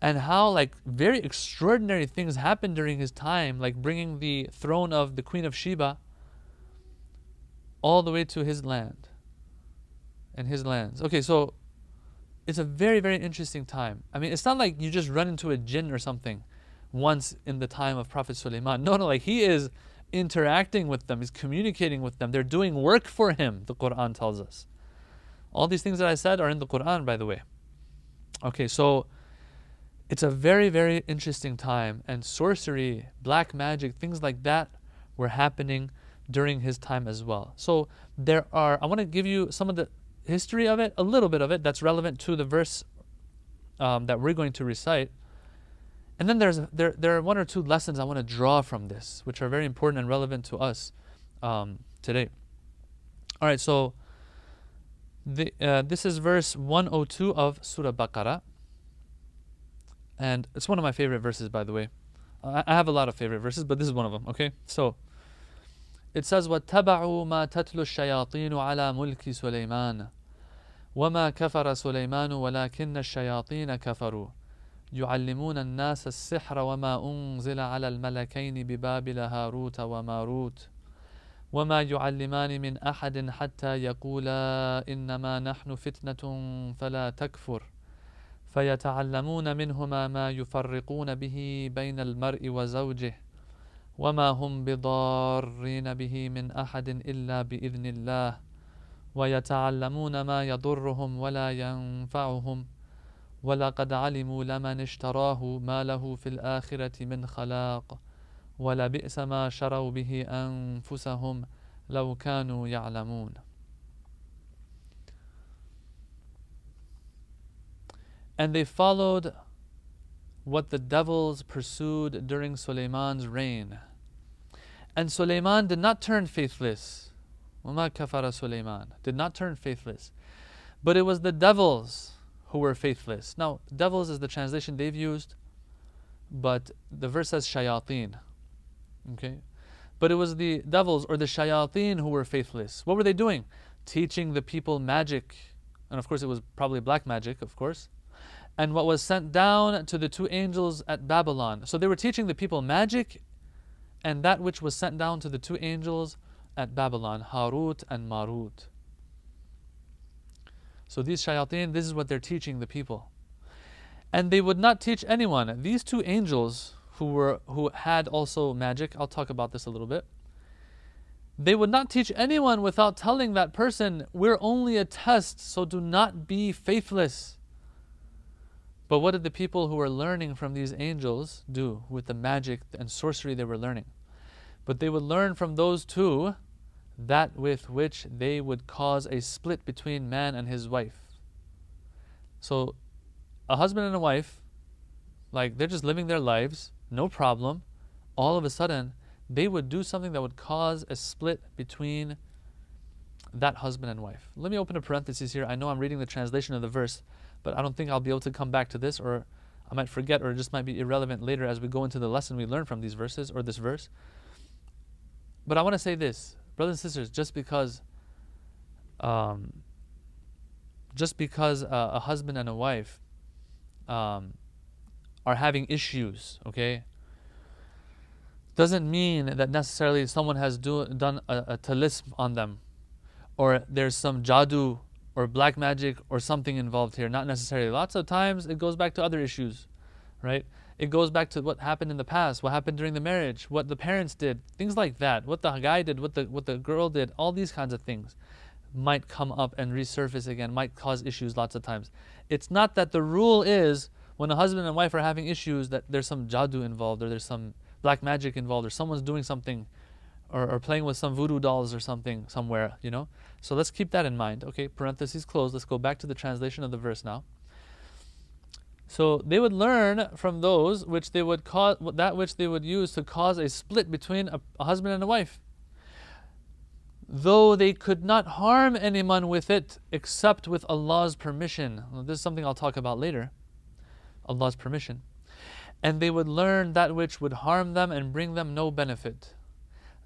and how like very extraordinary things happened during his time, like bringing the throne of the Queen of Sheba all the way to his land and his lands. Okay, so it's a very, very interesting time. I mean, it's not like you just run into a jinn or something once in the time of Prophet Sulaiman. No, no, like he is interacting with them, he's communicating with them. They're doing work for him, the Quran tells us. All these things that I said are in the Quran, by the way. Okay, so it's a very, very interesting time. And sorcery, black magic, things like that were happening during his time as well. So there are, I want to give you some of the history of it, a little bit of it that's relevant to the verse um, that we're going to recite. And then there's there there are one or two lessons I want to draw from this, which are very important and relevant to us um, today. All right, so the, uh, this is verse 102 of Surah Baqarah. And it's one of my favorite verses, by the way. I, I have a lot of favorite verses, but this is one of them, okay? So it says, وَاتَّبَعُوا مَا تَتْلُو الشَّيَاطِينُ عَلَى مُلْكِ سُلَيْمَانَ وَمَا كَفَرَ سُلَيْمَانُ وَلَكِنَّ الشَّيَاطِينَ كَفَرُوا يعلمون الناس السحر وما أنزل على الملكين ببابل هاروت وماروت وما يعلمان من أحد حتى يقولا إنما نحن فتنة فلا تكفر. فيتعلمون منهما ما يفرقون به بين المرء وزوجه وما هم بضارين به من أحد إلا بإذن الله. ويتعلمون ما يضرهم ولا ينفعهم. ولقد علموا لمن اشتراه ما له في الآخرة من خلاق. ولبئس ما شروا به أنفسهم لو كانوا يعلمون And they followed what the devils pursued during Suleiman's reign. And Suleiman did not turn faithless. وَمَا كَفَرَ Suleiman Did not turn faithless. But it was the devils who were faithless. Now, devils is the translation they've used, but the verse says shayateen. Okay? But it was the devils or the shayateen who were faithless. What were they doing? Teaching the people magic. And of course, it was probably black magic, of course. And what was sent down to the two angels at Babylon. So they were teaching the people magic and that which was sent down to the two angels at Babylon, Harut and Marut. So these shayateen, this is what they're teaching the people. And they would not teach anyone. These two angels who were who had also magic, I'll talk about this a little bit. They would not teach anyone without telling that person, we're only a test, so do not be faithless. But what did the people who were learning from these angels do with the magic and sorcery they were learning? But they would learn from those two that with which they would cause a split between man and his wife. So, a husband and a wife, like they're just living their lives, no problem. All of a sudden, they would do something that would cause a split between that husband and wife. Let me open a parenthesis here. I know I'm reading the translation of the verse, but I don't think I'll be able to come back to this, or I might forget, or it just might be irrelevant later as we go into the lesson we learn from these verses or this verse. But I want to say this brothers and sisters, just because, um, just because uh, a husband and a wife um, are having issues, okay, doesn't mean that necessarily someone has do, done a, a talism on them, or there's some jadoo or black magic or something involved here. Not necessarily. Lots of times it goes back to other issues, right? It goes back to what happened in the past, what happened during the marriage, what the parents did, things like that, what the guy did, what the what the girl did, all these kinds of things might come up and resurface again, might cause issues lots of times. It's not that the rule is when a husband and wife are having issues that there's some jadoo involved or there's some black magic involved or someone's doing something or, or playing with some voodoo dolls or something somewhere, you know? So let's keep that in mind. Okay, parentheses closed. Let's go back to the translation of the verse now. So they would learn from those which they would cause that which they would use to cause a split between a, a husband and a wife. Though they could not harm anyone with it except with Allah's permission. This is something I'll talk about later. Allah's permission. And they would learn that which would harm them and bring them no benefit.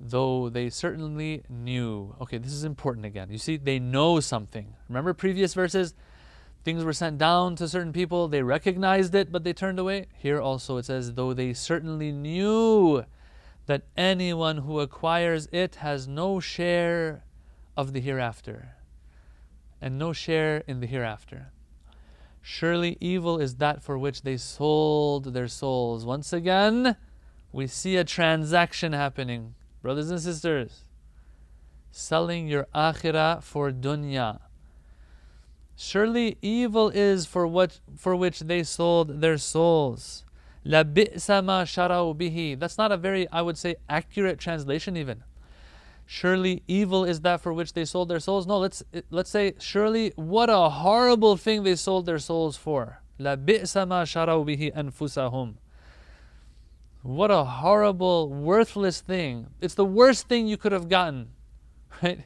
Though they certainly knew. Okay, this is important again. You see, they know something. Remember previous verses? Things were sent down to certain people, they recognized it, but they turned away. Here also it says, though they certainly knew that anyone who acquires it has no share of the hereafter, and no share in the hereafter. Surely evil is that for which they sold their souls. Once again, we see a transaction happening. Brothers and sisters, selling your akhirah for dunya Surely evil is for what for which they sold their souls. La bi'sama sharau bihi. That's not a very, I would say, accurate translation even. Surely evil is that for which they sold their souls. No, let's let's say surely what a horrible thing they sold their souls for. La bi'sama sharau bihi anfusahum. What a horrible, worthless thing. It's the worst thing you could have gotten. [laughs] Right?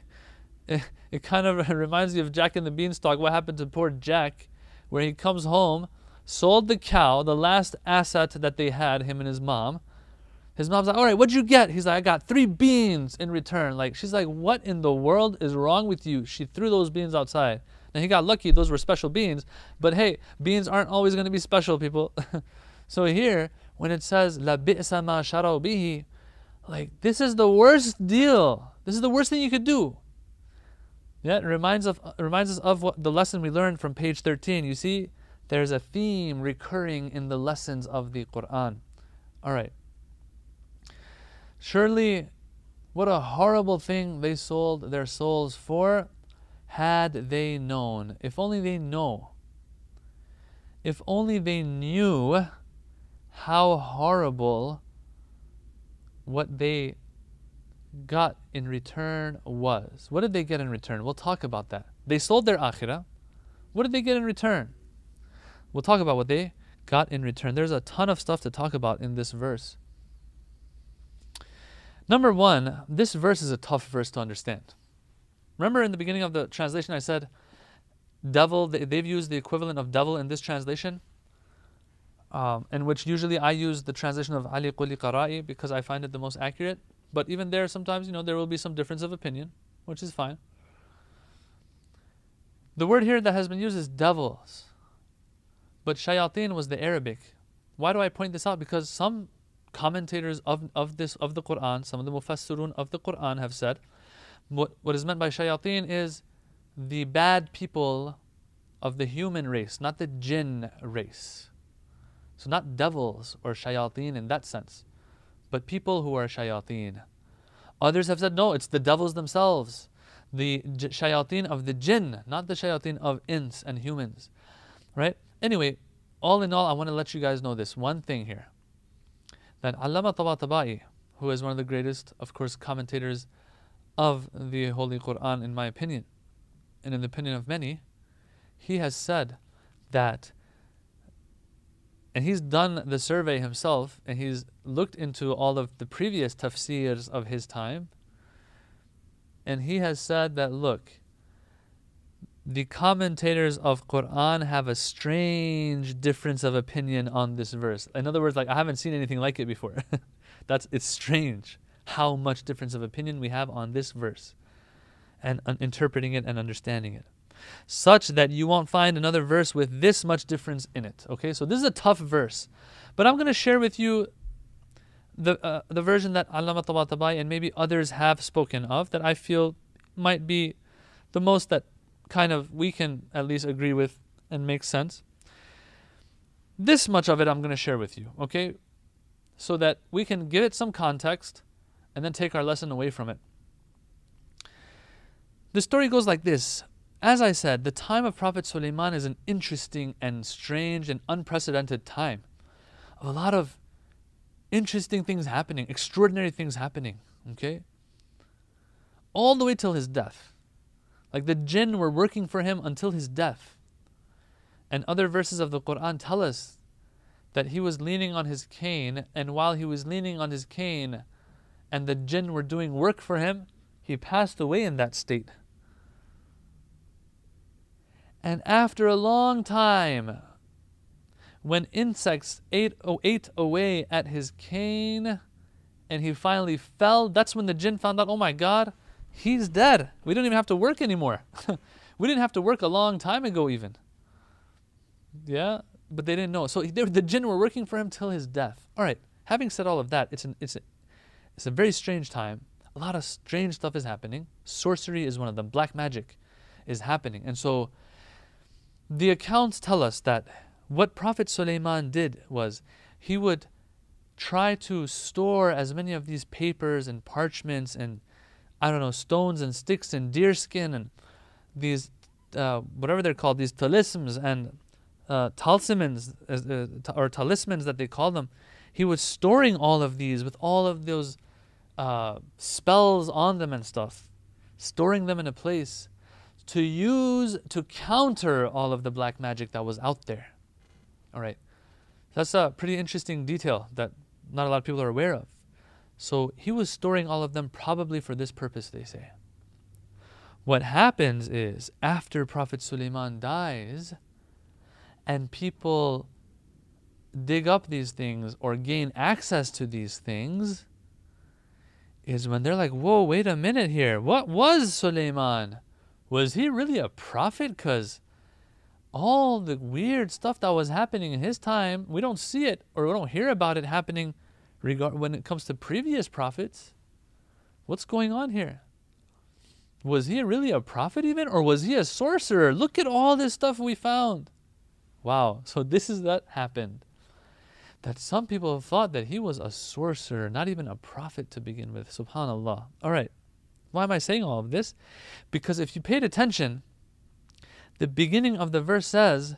It, it kind of [laughs] reminds you of Jack and the Beanstalk. What happened to poor Jack, where he comes home, sold the cow, the last asset that they had, him and his mom. His mom's like, All right, what'd you get? He's like, I got three beans in return. Like, she's like, What in the world is wrong with you? She threw those beans outside. And he got lucky, those were special beans. But hey, beans aren't always going to be special, people. [laughs] so here, when it says la ma bihi, like this is the worst deal. This is the worst thing you could do. Yeah, it reminds of uh, reminds us of what the lesson we learned from page 13. You see, there's a theme recurring in the lessons of the Quran. All right. Surely, what a horrible thing they sold their souls for, had they known. If only they know. If only they knew how horrible what they got in return was. What did they get in return? We'll talk about that. They sold their akhirah. What did they get in return? We'll talk about what they got in return. There's a ton of stuff to talk about in this verse. Number one, this verse is a tough verse to understand. Remember in the beginning of the translation, I said, devil, they've used the equivalent of devil in this translation um, in which usually I use the translation of Ali Quli Qara'i because I find it the most accurate. But even there, sometimes you know there will be some difference of opinion, which is fine. The word here that has been used is devils, but shayateen was the Arabic. Why do I point this out? Because some commentators of, of this of the Quran, some of the mufassirun of the Quran have said, what, what is meant by shayateen is the bad people of the human race, not the jinn race. So not devils or shayateen in that sense, but people who are shayateen. Others have said, no, it's the devils themselves. The j- shayateen of the jinn, not the shayateen of ins and humans. Right? Anyway, all in all, I want to let you guys know this one thing here. That Allama Tabatabai, who is one of the greatest, of course, commentators of the Holy Quran, in my opinion, and in the opinion of many, he has said that and he's done the survey himself and he's looked into all of the previous tafsirs of his time and he has said that look the commentators of Quran have a strange difference of opinion on this verse. In other words, like I haven't seen anything like it before. [laughs] That's it's strange how much difference of opinion we have on this verse and uh, interpreting it and understanding it such that you won't find another verse with this much difference in it. Okay, so this is a tough verse, but I'm going to share with you the uh, the version that Allama Tabatabai and maybe others have spoken of that I feel might be the most that kind of we can at least agree with and make sense. This much of it I'm going to share with you, okay? So that we can give it some context and then take our lesson away from it. The story goes like this as I said, the time of Prophet Sulaiman is an interesting and strange and unprecedented time. A lot of interesting things happening, extraordinary things happening, okay? All the way till his death. Like the jinn were working for him until his death. And other verses of the Quran tell us that he was leaning on his cane, and while he was leaning on his cane and the jinn were doing work for him, he passed away in that state. And after a long time, when insects ate, oh, ate away at his cane and he finally fell, that's when the jinn found out, oh my God, he's dead. We don't even have to work anymore. [laughs] we didn't have to work a long time ago, even. Yeah, but they didn't know. So they, the jinn were working for him till his death. All right, having said all of that, it's, an, it's, a, it's a very strange time. A lot of strange stuff is happening. Sorcery is one of them, black magic is happening. And so the accounts tell us that what Prophet Sulaiman did was he would try to store as many of these papers and parchments and I don't know stones and sticks and deerskin and these uh, whatever they're called, these talismans and uh, talismans, uh, or talismans that they call them. He was storing all of these with all of those uh, spells on them and stuff, storing them in a place to use to counter all of the black magic that was out there. All right. That's a pretty interesting detail that not a lot of people are aware of. So he was storing all of them probably for this purpose, they say. What happens is, after Prophet Suleiman dies, and people dig up these things or gain access to these things, is when they're like, whoa, wait a minute here. What was Suleiman? Was he really a prophet? Because all the weird stuff that was happening in his time, we don't see it or we don't hear about it happening regard when it comes to previous prophets. What's going on here? Was he really a prophet even or was he a sorcerer? Look at all this stuff we found. Wow. So this is that happened. That some people have thought that he was a sorcerer, not even a prophet to begin with. Subhanallah. All right. Why am I saying all of this? Because if you paid attention, the beginning of the verse says,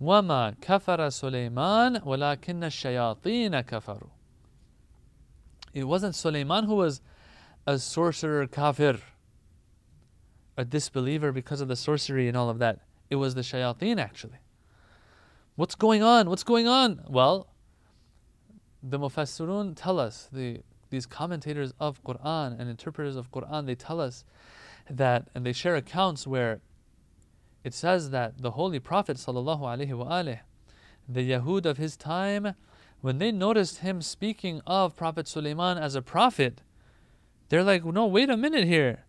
وَمَا كَفَرَ سُلَيْمَانَ وَلَكِنَّ الشَّيَاطِينَ كَفَرُوا It wasn't Suleiman who was a sorcerer kafir, a disbeliever because of the sorcery and all of that. It was the shayateen actually. What's going on? What's going on? Well, the Mufassirun tell us, the, these commentators of Quran and interpreters of Quran, they tell us that, and they share accounts where it says that the Holy Prophet, sallallahu alaihi wasallam, the Yahud of his time, when they noticed him speaking of Prophet Sulaiman as a prophet, they're like, no, wait a minute here.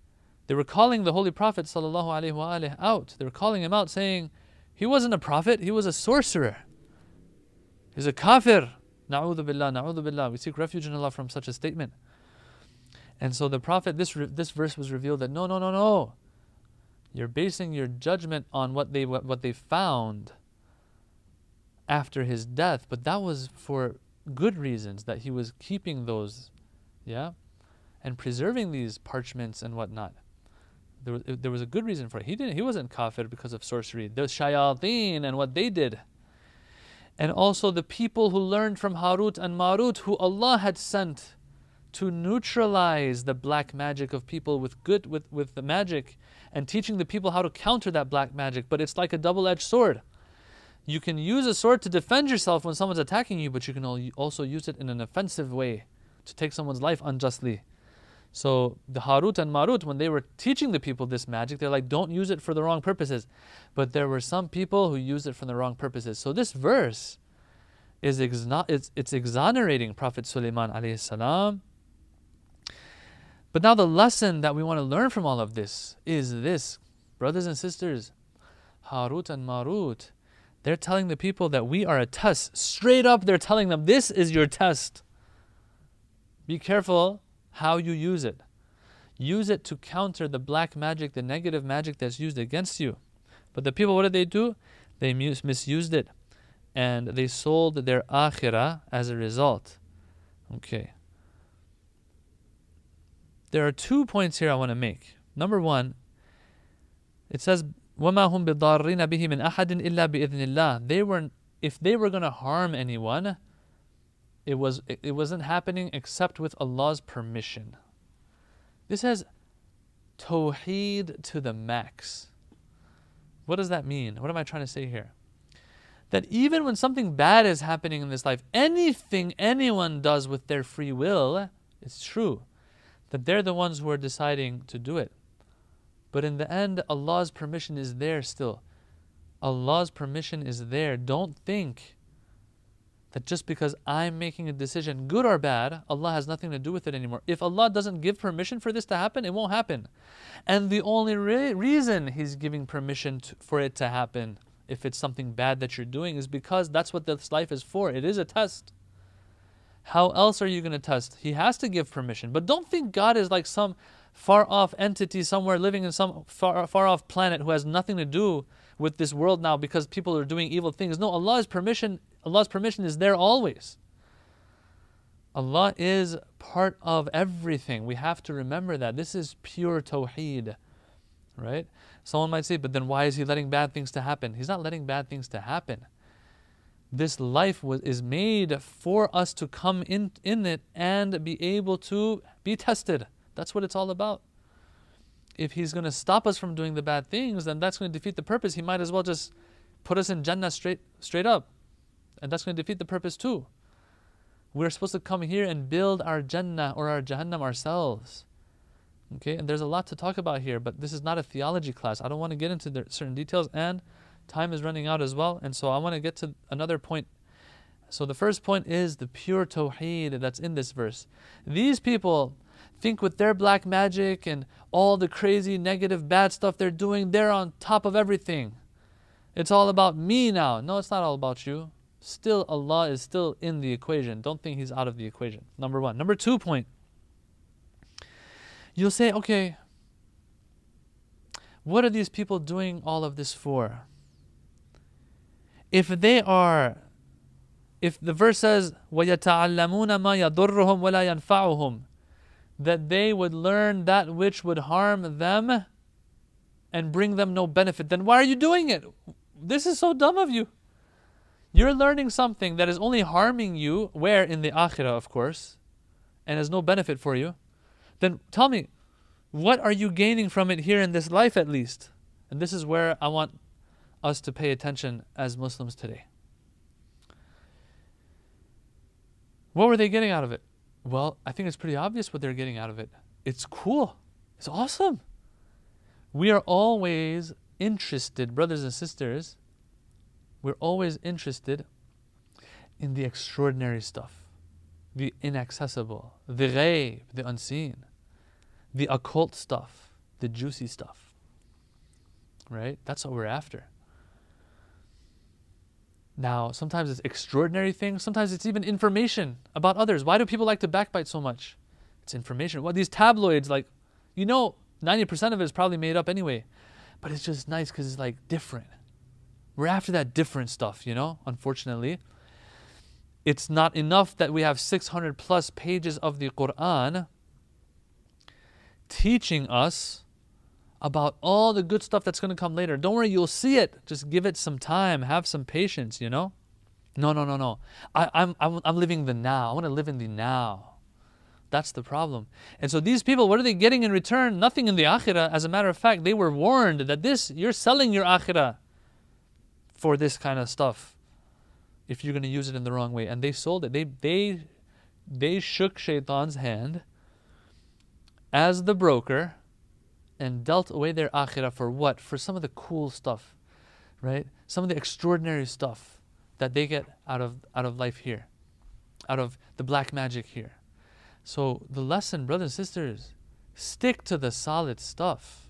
They were calling the Holy Prophet وآله, out. They were calling him out, saying, he wasn't a prophet, he was a sorcerer. He's a kafir. Na'udhu billah, na'udhu billah. We seek refuge in Allah from such a statement. And so the Prophet, this, this verse was revealed that no, no, no, no. You're basing your judgment on what they what, what they found after his death, but that was for good reasons that he was keeping those, yeah, and preserving these parchments and whatnot. There was, there was a good reason for it. He didn't. He wasn't kafir because of sorcery. The shayateen and what they did, and also the people who learned from Harut and Marut, who Allah had sent to neutralize the black magic of people with good with, with the magic and teaching the people how to counter that black magic. But it's like a double edged sword. You can use a sword to defend yourself when someone's attacking you, but you can also use it in an offensive way to take someone's life unjustly. So the Harut and Marut, when they were teaching the people this magic, they're like, don't use it for the wrong purposes. But there were some people who used it for the wrong purposes. So this verse is exo- it's, it's exonerating Prophet Sulaiman alayhi salam but now, the lesson that we want to learn from all of this is this brothers and sisters, Harut and Marut, they're telling the people that we are a test. Straight up, they're telling them, this is your test. Be careful how you use it. Use it to counter the black magic, the negative magic that's used against you. But the people, what did they do? They misused it. And they sold their akhirah as a result. Okay. There are two points here I want to make. Number one, it says, وَمَا هُمْ بِضَارِّينَ بِهِ مِنْ أَحَدٍ إِلَّا بِإِذْنِ اللَّهِ They were, if they were going to harm anyone, it, was, it wasn't happening except with Allah's permission. This has tawheed to the max. What does that mean? What am I trying to say here? That even when something bad is happening in this life, anything anyone does with their free will, it's true that they're the ones who are deciding to do it. But in the end, Allah's permission is there still. Allah's permission is there. Don't think that just because I'm making a decision, good or bad, Allah has nothing to do with it anymore. If Allah doesn't give permission for this to happen, it won't happen. And the only re- reason He's giving permission to, for it to happen, if it's something bad that you're doing, is because that's what this life is for. It is a test. How else are you going to test? He has to give permission. But don't think God is like some far off entity somewhere living in some far, far off planet who has nothing to do with this world now because people are doing evil things. No, Allah's permission, Allah's permission is there always. Allah is part of everything. We have to remember that. This is pure tawheed. right? Someone might say, but then why is he letting bad things to happen? He's not letting bad things to happen. This life was, is made for us to come in, in it and be able to be tested. That's what it's all about. If he's going to stop us from doing the bad things, then that's going to defeat the purpose. He might as well just put us in Jannah straight, straight up. And that's going to defeat the purpose too. We're supposed to come here and build our Jannah or our Jahannam ourselves. Okay, and there's a lot to talk about here, but this is not a theology class. I don't want to get into certain details, and time is running out as well. And so I want to get to another point. So the first point is the pure tawheed that's in this verse. These people think with their black magic and all the crazy, negative, bad stuff they're doing, they're on top of everything. It's all about me now. No, it's not all about you. Still, Allah is still in the equation. Don't think He's out of the equation. Number one. Number two point You'll say, okay, what are these people doing all of this for? If they are, if the verse says, وَيَتَعَلَّمُونَ مَا يَضُرُّهُمْ وَلَا يَنْفَعُهُمْ that they would learn that which would harm them and bring them no benefit, then why are you doing it? This is so dumb of you. You're learning something that is only harming you, where in the akhirah, of course, and has no benefit for you then tell me, what are you gaining from it here in this life at least? And this is where I want us to pay attention as Muslims today. What were they getting out of it? Well, I think it's pretty obvious what they're getting out of it. It's cool. It's awesome. We are always interested, brothers and sisters, we're always interested in the extraordinary stuff the inaccessible, the ghaib, the unseen, the occult stuff, the juicy stuff. Right? That's what we're after. Now, sometimes it's extraordinary things, sometimes it's even information about others. Why do people like to backbite so much? It's information. Well, these tabloids, like, you know, 90% of it is probably made up anyway, but it's just nice because it's like different. We're after that different stuff, you know, unfortunately. It's not enough that we have 600 plus pages of the Quran teaching us about all the good stuff that's going to come later. Don't worry, you'll see it. Just give it some time, have some patience, you know? No, no, no, no. I, I'm, I'm, I'm living the now. I want to live in the now. That's the problem. And so these people, what are they getting in return? Nothing in the akhirah. As a matter of fact, they were warned that this, you're selling your akhirah for this kind of stuff if you're going to use it in the wrong way. And they sold it. They they they shook Shaitan's hand as the broker and dealt away their akhirah for what? For some of the cool stuff, right? Some of the extraordinary stuff that they get out of out of life here, out of the black magic here. So the lesson, brothers and sisters, stick to the solid stuff.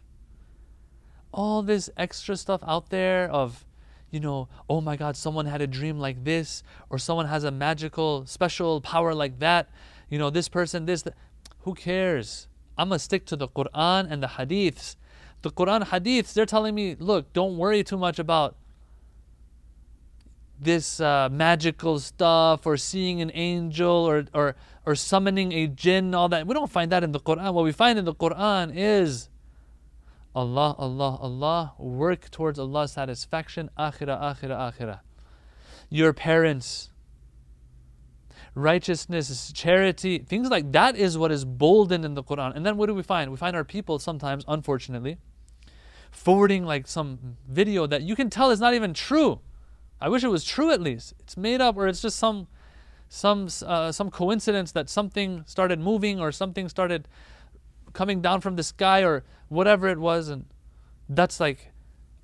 All this extra stuff out there of you know, oh my God, someone had a dream like this, or someone has a magical, special power like that. You know, this person, this. Th- Who cares? I'm going to stick to the Quran and the Hadiths. The Quran Hadiths, they're telling me, look, don't worry too much about this uh, magical stuff or seeing an angel or, or, or summoning a jinn, all that. We don't find that in the Quran. What we find in the Quran is Allah, Allah, Allah, work towards Allah's satisfaction, akhirah, akhirah, akhirah. Your parents, righteousness, charity, things like that is what is boldened in the Quran. And then what do we find? We find our people sometimes, unfortunately, forwarding like some video that you can tell is not even true. I wish it was true at least. It's made up or it's just some some uh, some coincidence that something started moving or something started coming down from the sky or whatever it was. And that's like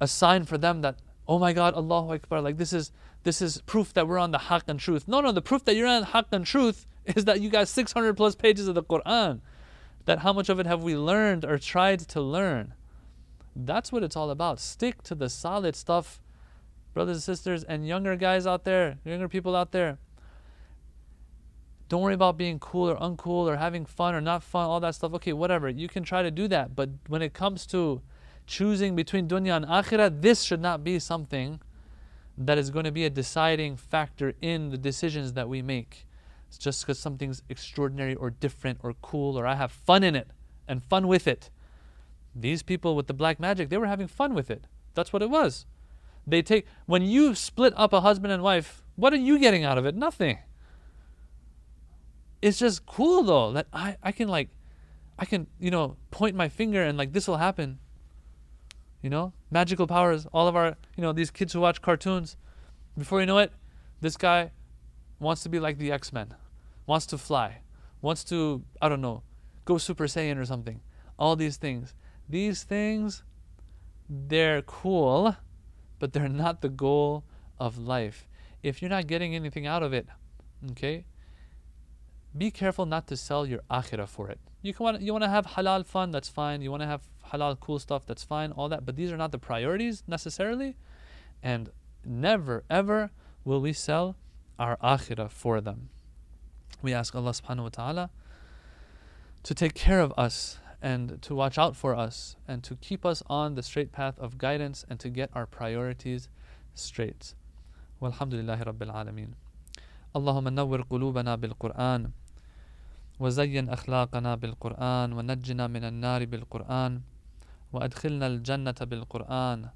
a sign for them that, oh my God, Allahu Akbar, like this is this is proof that we're on the haqq and truth. No, no, the proof that you're on haqq and truth [laughs] is that you got 600 plus pages of the Quran. That how much of it have we learned or tried to learn? That's what it's all about. Stick to the solid stuff, brothers and sisters, and younger guys out there, younger people out there. Don't worry about being cool or uncool or having fun or not fun, all that stuff. Okay, whatever. You can try to do that. But when it comes to choosing between dunya and akhirah, this should not be something that is going to be a deciding factor in the decisions that we make. It's just because something's extraordinary or different or cool or I have fun in it and fun with it. These people with the black magic, they were having fun with it. That's what it was. They take when you split up a husband and wife, what are you getting out of it? Nothing. It's just cool though that I, I can like I can, you know, point my finger and like this will happen. You know? Magical powers. All of our you know, these kids who watch cartoons, before you know it, this guy wants to be like the X Men, wants to fly, wants to, I don't know, go Super Saiyan or something. All these things. These things, they're cool, but they're not the goal of life. If you're not getting anything out of it, okay, be careful not to sell your akhirah for it. You can want you want to have halal fun, that's fine. You want to have halal cool stuff, that's fine. All that, but these are not the priorities necessarily, and never ever will we sell our akhirah for them. We ask Allah subhanahu wa ta'ala to take care of us and to watch out for us and to keep us on the straight path of guidance and to get our priorities straight. Walhamdulillahi Rabbil Alameen. اللهم نور قلوبنا بالقرآن وزين أخلاقنا بالقرآن ونجنا من النار بالقرآن وأدخلنا الجنة بالقرآن.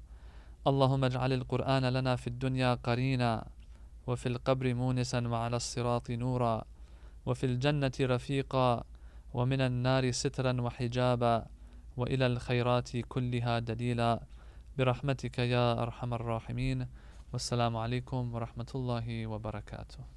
اللهم اجعل القرآن لنا في الدنيا قرينا وفي القبر مونسا وعلى الصراط نورا وفي الجنة رفيقا ومن النار سترا وحجابا وإلى الخيرات كلها دليلا. برحمتك يا أرحم الراحمين. والسلام عليكم ورحمة الله وبركاته.